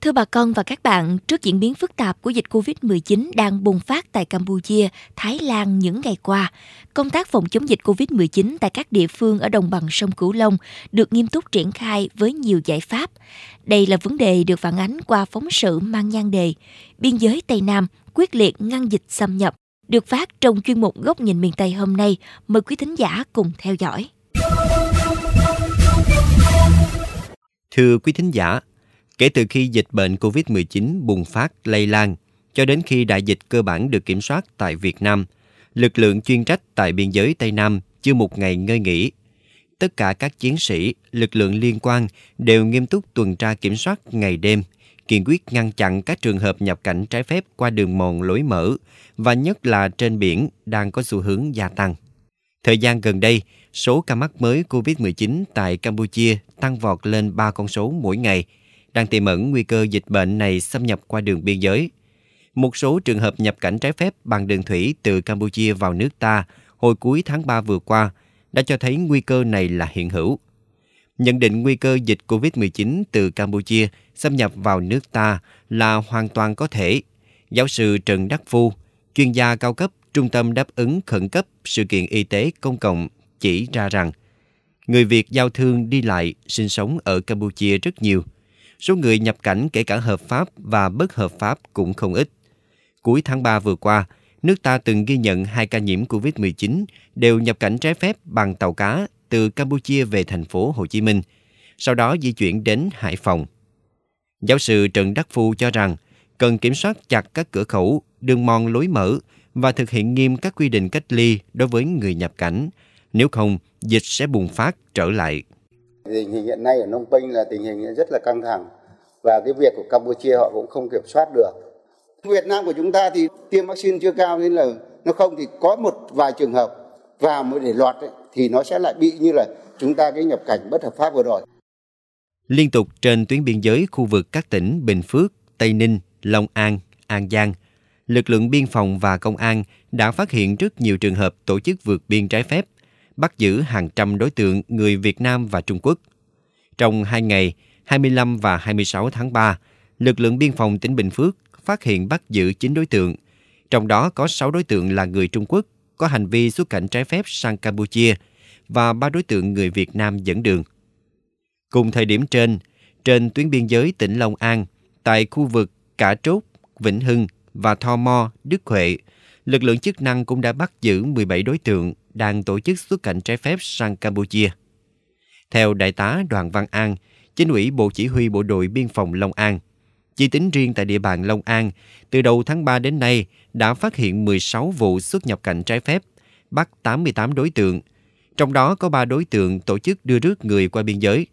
Thưa bà con và các bạn, trước diễn biến phức tạp của dịch COVID-19 đang bùng phát tại Campuchia, Thái Lan những ngày qua, công tác phòng chống dịch COVID-19 tại các địa phương ở đồng bằng sông Cửu Long được nghiêm túc triển khai với nhiều giải pháp. Đây là vấn đề được phản ánh qua phóng sự mang nhan đề Biên giới Tây Nam quyết liệt ngăn dịch xâm nhập, được phát trong chuyên mục Góc nhìn miền Tây hôm nay. Mời quý thính giả cùng theo dõi. Thưa quý thính giả, Kể từ khi dịch bệnh COVID-19 bùng phát lây lan cho đến khi đại dịch cơ bản được kiểm soát tại Việt Nam, lực lượng chuyên trách tại biên giới Tây Nam chưa một ngày ngơi nghỉ. Tất cả các chiến sĩ, lực lượng liên quan đều nghiêm túc tuần tra kiểm soát ngày đêm, kiên quyết ngăn chặn các trường hợp nhập cảnh trái phép qua đường mòn lối mở và nhất là trên biển đang có xu hướng gia tăng. Thời gian gần đây, số ca mắc mới COVID-19 tại Campuchia tăng vọt lên 3 con số mỗi ngày – đang tiềm ẩn nguy cơ dịch bệnh này xâm nhập qua đường biên giới. Một số trường hợp nhập cảnh trái phép bằng đường thủy từ Campuchia vào nước ta hồi cuối tháng 3 vừa qua đã cho thấy nguy cơ này là hiện hữu. Nhận định nguy cơ dịch COVID-19 từ Campuchia xâm nhập vào nước ta là hoàn toàn có thể. Giáo sư Trần Đắc Phu, chuyên gia cao cấp Trung tâm Đáp ứng Khẩn cấp Sự kiện Y tế Công cộng chỉ ra rằng người Việt giao thương đi lại, sinh sống ở Campuchia rất nhiều – số người nhập cảnh kể cả hợp pháp và bất hợp pháp cũng không ít. Cuối tháng 3 vừa qua, nước ta từng ghi nhận hai ca nhiễm COVID-19 đều nhập cảnh trái phép bằng tàu cá từ Campuchia về thành phố Hồ Chí Minh, sau đó di chuyển đến Hải Phòng. Giáo sư Trần Đắc Phu cho rằng cần kiểm soát chặt các cửa khẩu, đường mòn lối mở và thực hiện nghiêm các quy định cách ly đối với người nhập cảnh. Nếu không, dịch sẽ bùng phát trở lại. Tình hình hiện nay ở Nông Penh là tình hình rất là căng thẳng và cái việc của Campuchia họ cũng không kiểm soát được. Việt Nam của chúng ta thì tiêm vaccine chưa cao nên là nó không thì có một vài trường hợp vào mới để lọt ấy, thì nó sẽ lại bị như là chúng ta cái nhập cảnh bất hợp pháp vừa rồi. Liên tục trên tuyến biên giới khu vực các tỉnh Bình Phước, Tây Ninh, Long An, An Giang, lực lượng biên phòng và công an đã phát hiện rất nhiều trường hợp tổ chức vượt biên trái phép bắt giữ hàng trăm đối tượng người Việt Nam và Trung Quốc. Trong hai ngày 25 và 26 tháng 3, lực lượng biên phòng tỉnh Bình Phước phát hiện bắt giữ 9 đối tượng, trong đó có 6 đối tượng là người Trung Quốc có hành vi xuất cảnh trái phép sang Campuchia và 3 đối tượng người Việt Nam dẫn đường. Cùng thời điểm trên, trên tuyến biên giới tỉnh Long An, tại khu vực Cả Trốt, Vĩnh Hưng và Tho Mo, Đức Huệ, lực lượng chức năng cũng đã bắt giữ 17 đối tượng đang tổ chức xuất cảnh trái phép sang Campuchia. Theo Đại tá Đoàn Văn An, Chính ủy Bộ Chỉ huy Bộ đội Biên phòng Long An, chỉ tính riêng tại địa bàn Long An, từ đầu tháng 3 đến nay đã phát hiện 16 vụ xuất nhập cảnh trái phép, bắt 88 đối tượng. Trong đó có 3 đối tượng tổ chức đưa rước người qua biên giới.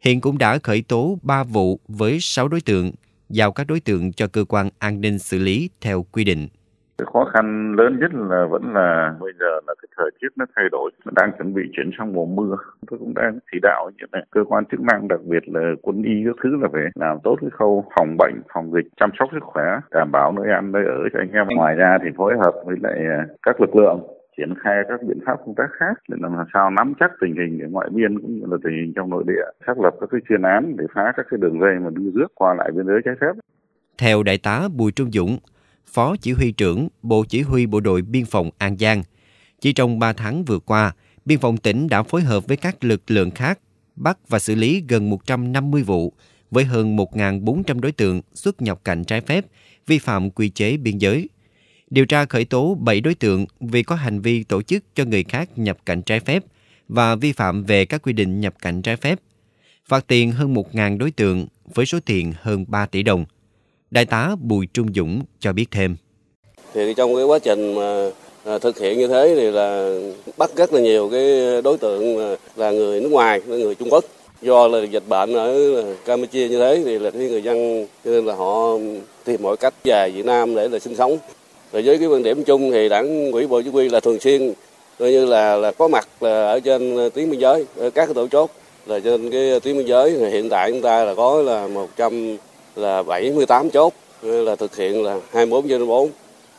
Hiện cũng đã khởi tố 3 vụ với 6 đối tượng, giao các đối tượng cho cơ quan an ninh xử lý theo quy định. Cái khó khăn lớn nhất là vẫn là bây giờ là cái thời tiết nó thay đổi, nó đang chuẩn bị chuyển sang mùa mưa. Tôi cũng đang chỉ đạo như này. cơ quan chức năng đặc biệt là quân y các thứ là phải làm tốt cái khâu phòng bệnh, phòng dịch, chăm sóc sức khỏe, đảm bảo nơi ăn nơi ở cho anh em. Ngoài ra thì phối hợp với lại à, các lực lượng triển khai các biện pháp công tác khác để làm sao nắm chắc tình hình ở ngoại biên cũng như là tình hình trong nội địa, xác lập các cái chuyên án để phá các cái đường dây mà đưa rước qua lại biên giới trái phép. Theo đại tá Bùi Trung Dũng, Phó Chỉ huy trưởng Bộ Chỉ huy Bộ đội Biên phòng An Giang. Chỉ trong 3 tháng vừa qua, Biên phòng tỉnh đã phối hợp với các lực lượng khác bắt và xử lý gần 150 vụ với hơn 1.400 đối tượng xuất nhập cảnh trái phép, vi phạm quy chế biên giới. Điều tra khởi tố 7 đối tượng vì có hành vi tổ chức cho người khác nhập cảnh trái phép và vi phạm về các quy định nhập cảnh trái phép. Phạt tiền hơn 1.000 đối tượng với số tiền hơn 3 tỷ đồng. Đại tá Bùi Trung Dũng cho biết thêm. Thì trong cái quá trình mà à, thực hiện như thế thì là bắt rất là nhiều cái đối tượng là người nước ngoài, người Trung Quốc. Do là dịch bệnh ở Campuchia như thế thì là cái người dân cho nên là họ tìm mọi cách về Việt Nam để là sinh sống. Rồi với cái quan điểm chung thì đảng ủy bộ chỉ huy là thường xuyên coi như là là có mặt là ở trên tuyến biên giới ở các cái tổ chốt là trên cái tuyến biên giới thì hiện tại chúng ta là có là 100 là 78 chốt là thực hiện là 24 trên 24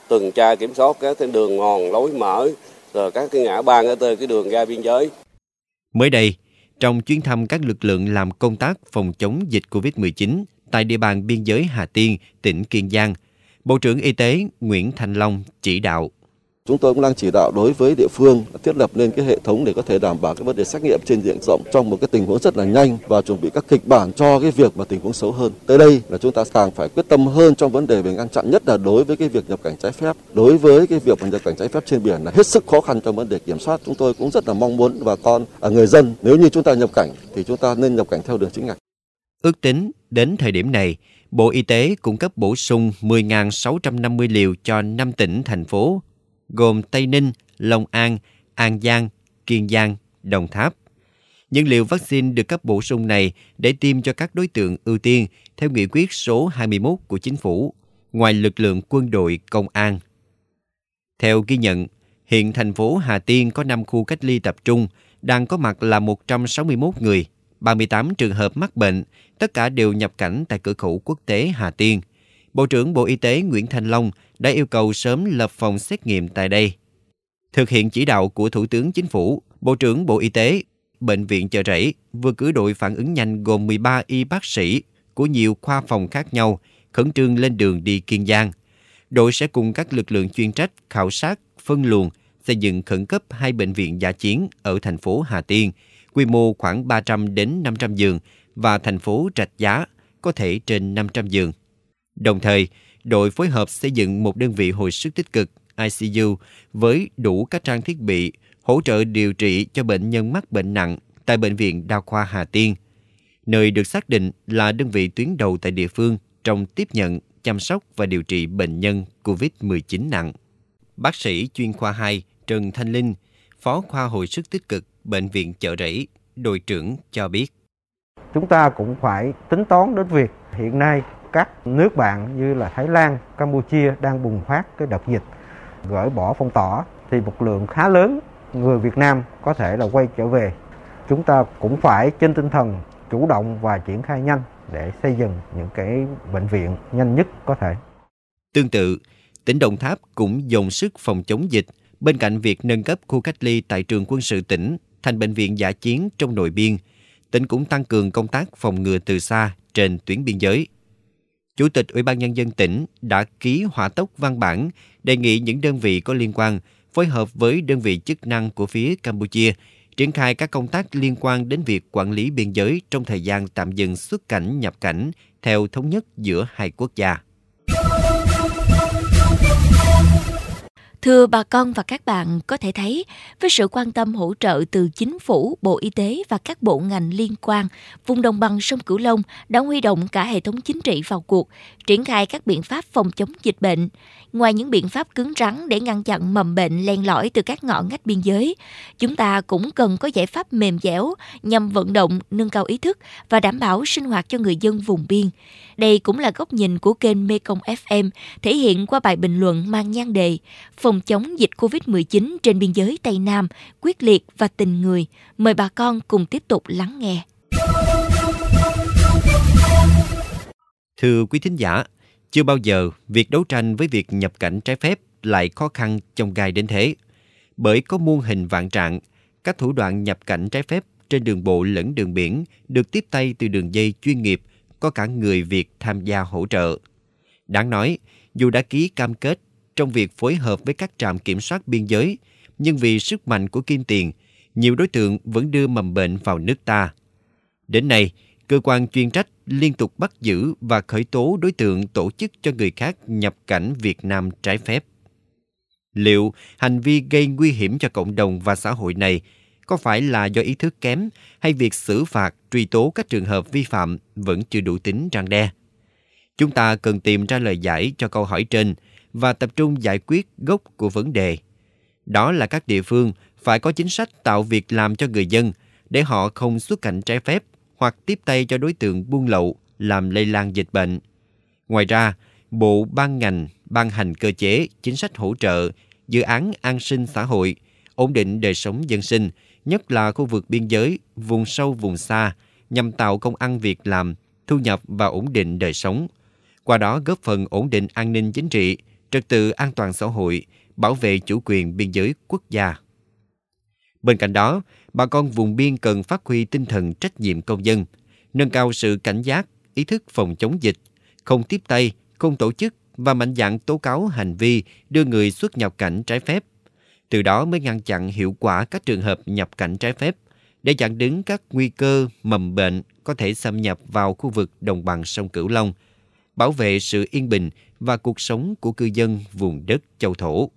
tuần tra kiểm soát các cái đường ngòn lối mở rồi các cái ngã ba ngã tư cái đường ra biên giới. Mới đây, trong chuyến thăm các lực lượng làm công tác phòng chống dịch COVID-19 tại địa bàn biên giới Hà Tiên, tỉnh Kiên Giang. Bộ trưởng Y tế Nguyễn Thành Long chỉ đạo. Chúng tôi cũng đang chỉ đạo đối với địa phương thiết lập nên cái hệ thống để có thể đảm bảo cái vấn đề xét nghiệm trên diện rộng trong một cái tình huống rất là nhanh và chuẩn bị các kịch bản cho cái việc mà tình huống xấu hơn. Tới đây là chúng ta càng phải quyết tâm hơn trong vấn đề về ngăn chặn nhất là đối với cái việc nhập cảnh trái phép. Đối với cái việc mà nhập cảnh trái phép trên biển là hết sức khó khăn trong vấn đề kiểm soát. Chúng tôi cũng rất là mong muốn bà con, ở người dân nếu như chúng ta nhập cảnh thì chúng ta nên nhập cảnh theo đường chính ngạch. Ước tính đến thời điểm này, Bộ Y tế cung cấp bổ sung 10.650 liều cho 5 tỉnh, thành phố gồm Tây Ninh, Long An, An Giang, Kiên Giang, Đồng Tháp. Những liều vaccine được cấp bổ sung này để tiêm cho các đối tượng ưu tiên theo nghị quyết số 21 của chính phủ, ngoài lực lượng quân đội, công an. Theo ghi nhận, hiện thành phố Hà Tiên có 5 khu cách ly tập trung, đang có mặt là 161 người, 38 trường hợp mắc bệnh, tất cả đều nhập cảnh tại cửa khẩu quốc tế Hà Tiên. Bộ trưởng Bộ Y tế Nguyễn Thành Long đã yêu cầu sớm lập phòng xét nghiệm tại đây. Thực hiện chỉ đạo của Thủ tướng Chính phủ, Bộ trưởng Bộ Y tế, Bệnh viện Chợ Rẫy vừa cử đội phản ứng nhanh gồm 13 y bác sĩ của nhiều khoa phòng khác nhau khẩn trương lên đường đi Kiên Giang. Đội sẽ cùng các lực lượng chuyên trách khảo sát, phân luồng, xây dựng khẩn cấp hai bệnh viện giả chiến ở thành phố Hà Tiên, quy mô khoảng 300 đến 500 giường và thành phố Trạch Giá có thể trên 500 giường. Đồng thời, đội phối hợp xây dựng một đơn vị hồi sức tích cực ICU với đủ các trang thiết bị hỗ trợ điều trị cho bệnh nhân mắc bệnh nặng tại Bệnh viện Đa khoa Hà Tiên, nơi được xác định là đơn vị tuyến đầu tại địa phương trong tiếp nhận, chăm sóc và điều trị bệnh nhân COVID-19 nặng. Bác sĩ chuyên khoa 2 Trần Thanh Linh, Phó khoa hồi sức tích cực Bệnh viện Chợ Rẫy, đội trưởng cho biết. Chúng ta cũng phải tính toán đến việc hiện nay các nước bạn như là Thái Lan, Campuchia đang bùng phát cái đợt dịch gỡ bỏ phong tỏa thì một lượng khá lớn người Việt Nam có thể là quay trở về. Chúng ta cũng phải trên tinh thần chủ động và triển khai nhanh để xây dựng những cái bệnh viện nhanh nhất có thể. Tương tự, tỉnh Đồng Tháp cũng dồn sức phòng chống dịch bên cạnh việc nâng cấp khu cách ly tại trường quân sự tỉnh thành bệnh viện giả chiến trong nội biên. Tỉnh cũng tăng cường công tác phòng ngừa từ xa trên tuyến biên giới. Chủ tịch Ủy ban Nhân dân tỉnh đã ký hỏa tốc văn bản đề nghị những đơn vị có liên quan phối hợp với đơn vị chức năng của phía Campuchia triển khai các công tác liên quan đến việc quản lý biên giới trong thời gian tạm dừng xuất cảnh, nhập cảnh theo thống nhất giữa hai quốc gia. Thưa bà con và các bạn, có thể thấy với sự quan tâm hỗ trợ từ chính phủ, Bộ Y tế và các bộ ngành liên quan, vùng đồng bằng sông Cửu Long đã huy động cả hệ thống chính trị vào cuộc, triển khai các biện pháp phòng chống dịch bệnh. Ngoài những biện pháp cứng rắn để ngăn chặn mầm bệnh len lỏi từ các ngõ ngách biên giới, chúng ta cũng cần có giải pháp mềm dẻo nhằm vận động, nâng cao ý thức và đảm bảo sinh hoạt cho người dân vùng biên. Đây cũng là góc nhìn của kênh Mekong FM thể hiện qua bài bình luận mang nhan đề Phòng chống dịch COVID-19 trên biên giới Tây Nam, quyết liệt và tình người. Mời bà con cùng tiếp tục lắng nghe. Thưa quý thính giả, chưa bao giờ việc đấu tranh với việc nhập cảnh trái phép lại khó khăn trong gai đến thế. Bởi có muôn hình vạn trạng, các thủ đoạn nhập cảnh trái phép trên đường bộ lẫn đường biển được tiếp tay từ đường dây chuyên nghiệp, có cả người Việt tham gia hỗ trợ. Đáng nói, dù đã ký cam kết trong việc phối hợp với các trạm kiểm soát biên giới, nhưng vì sức mạnh của kim tiền, nhiều đối tượng vẫn đưa mầm bệnh vào nước ta. Đến nay, cơ quan chuyên trách liên tục bắt giữ và khởi tố đối tượng tổ chức cho người khác nhập cảnh Việt Nam trái phép. Liệu hành vi gây nguy hiểm cho cộng đồng và xã hội này có phải là do ý thức kém hay việc xử phạt truy tố các trường hợp vi phạm vẫn chưa đủ tính răng đe? Chúng ta cần tìm ra lời giải cho câu hỏi trên và tập trung giải quyết gốc của vấn đề. Đó là các địa phương phải có chính sách tạo việc làm cho người dân để họ không xuất cảnh trái phép hoặc tiếp tay cho đối tượng buôn lậu làm lây lan dịch bệnh. Ngoài ra, Bộ ban ngành ban hành cơ chế, chính sách hỗ trợ, dự án an sinh xã hội, ổn định đời sống dân sinh, nhất là khu vực biên giới, vùng sâu vùng xa, nhằm tạo công ăn việc làm, thu nhập và ổn định đời sống. Qua đó góp phần ổn định an ninh chính trị, trật tự an toàn xã hội, bảo vệ chủ quyền biên giới quốc gia. Bên cạnh đó, bà con vùng biên cần phát huy tinh thần trách nhiệm công dân, nâng cao sự cảnh giác, ý thức phòng chống dịch, không tiếp tay, không tổ chức và mạnh dạn tố cáo hành vi đưa người xuất nhập cảnh trái phép. Từ đó mới ngăn chặn hiệu quả các trường hợp nhập cảnh trái phép để chặn đứng các nguy cơ mầm bệnh có thể xâm nhập vào khu vực đồng bằng sông Cửu Long, bảo vệ sự yên bình và cuộc sống của cư dân vùng đất châu thổ.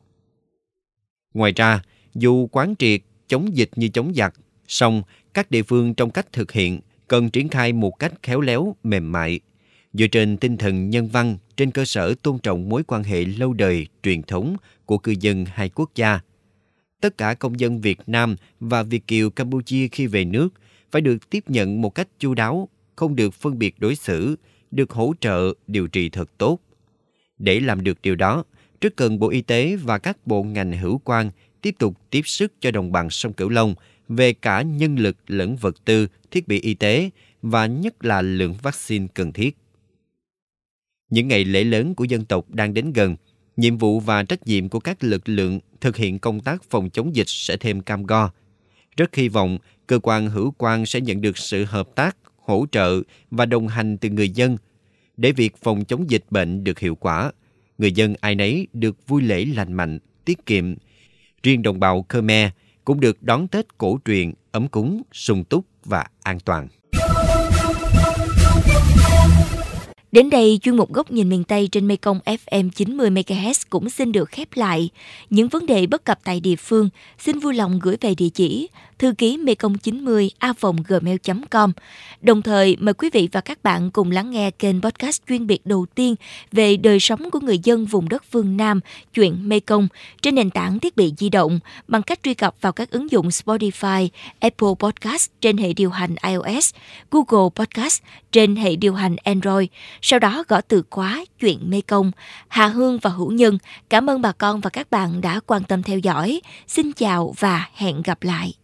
Ngoài ra, dù quán triệt chống dịch như chống giặc, song các địa phương trong cách thực hiện cần triển khai một cách khéo léo, mềm mại, dựa trên tinh thần nhân văn trên cơ sở tôn trọng mối quan hệ lâu đời, truyền thống của cư dân hai quốc gia. Tất cả công dân Việt Nam và Việt Kiều Campuchia khi về nước phải được tiếp nhận một cách chu đáo, không được phân biệt đối xử, được hỗ trợ điều trị thật tốt. Để làm được điều đó, rất cần Bộ Y tế và các bộ ngành hữu quan tiếp tục tiếp sức cho đồng bằng sông Cửu Long về cả nhân lực lẫn vật tư, thiết bị y tế và nhất là lượng vaccine cần thiết. Những ngày lễ lớn của dân tộc đang đến gần, nhiệm vụ và trách nhiệm của các lực lượng thực hiện công tác phòng chống dịch sẽ thêm cam go. Rất hy vọng cơ quan hữu quan sẽ nhận được sự hợp tác, hỗ trợ và đồng hành từ người dân để việc phòng chống dịch bệnh được hiệu quả. Người dân ai nấy được vui lễ lành mạnh, tiết kiệm. Riêng đồng bào Khmer cũng được đón Tết cổ truyền, ấm cúng, sung túc và an toàn. Đến đây, chuyên mục Góc nhìn miền Tây trên Mekong FM 90 MHz cũng xin được khép lại. Những vấn đề bất cập tại địa phương, xin vui lòng gửi về địa chỉ thư ký mekong 90 a gmail.com. Đồng thời, mời quý vị và các bạn cùng lắng nghe kênh podcast chuyên biệt đầu tiên về đời sống của người dân vùng đất phương Nam, chuyện Mekong, trên nền tảng thiết bị di động bằng cách truy cập vào các ứng dụng Spotify, Apple Podcast trên hệ điều hành iOS, Google Podcast trên hệ điều hành Android. Sau đó gõ từ khóa chuyện Mekong. Hà Hương và Hữu Nhân, cảm ơn bà con và các bạn đã quan tâm theo dõi. Xin chào và hẹn gặp lại.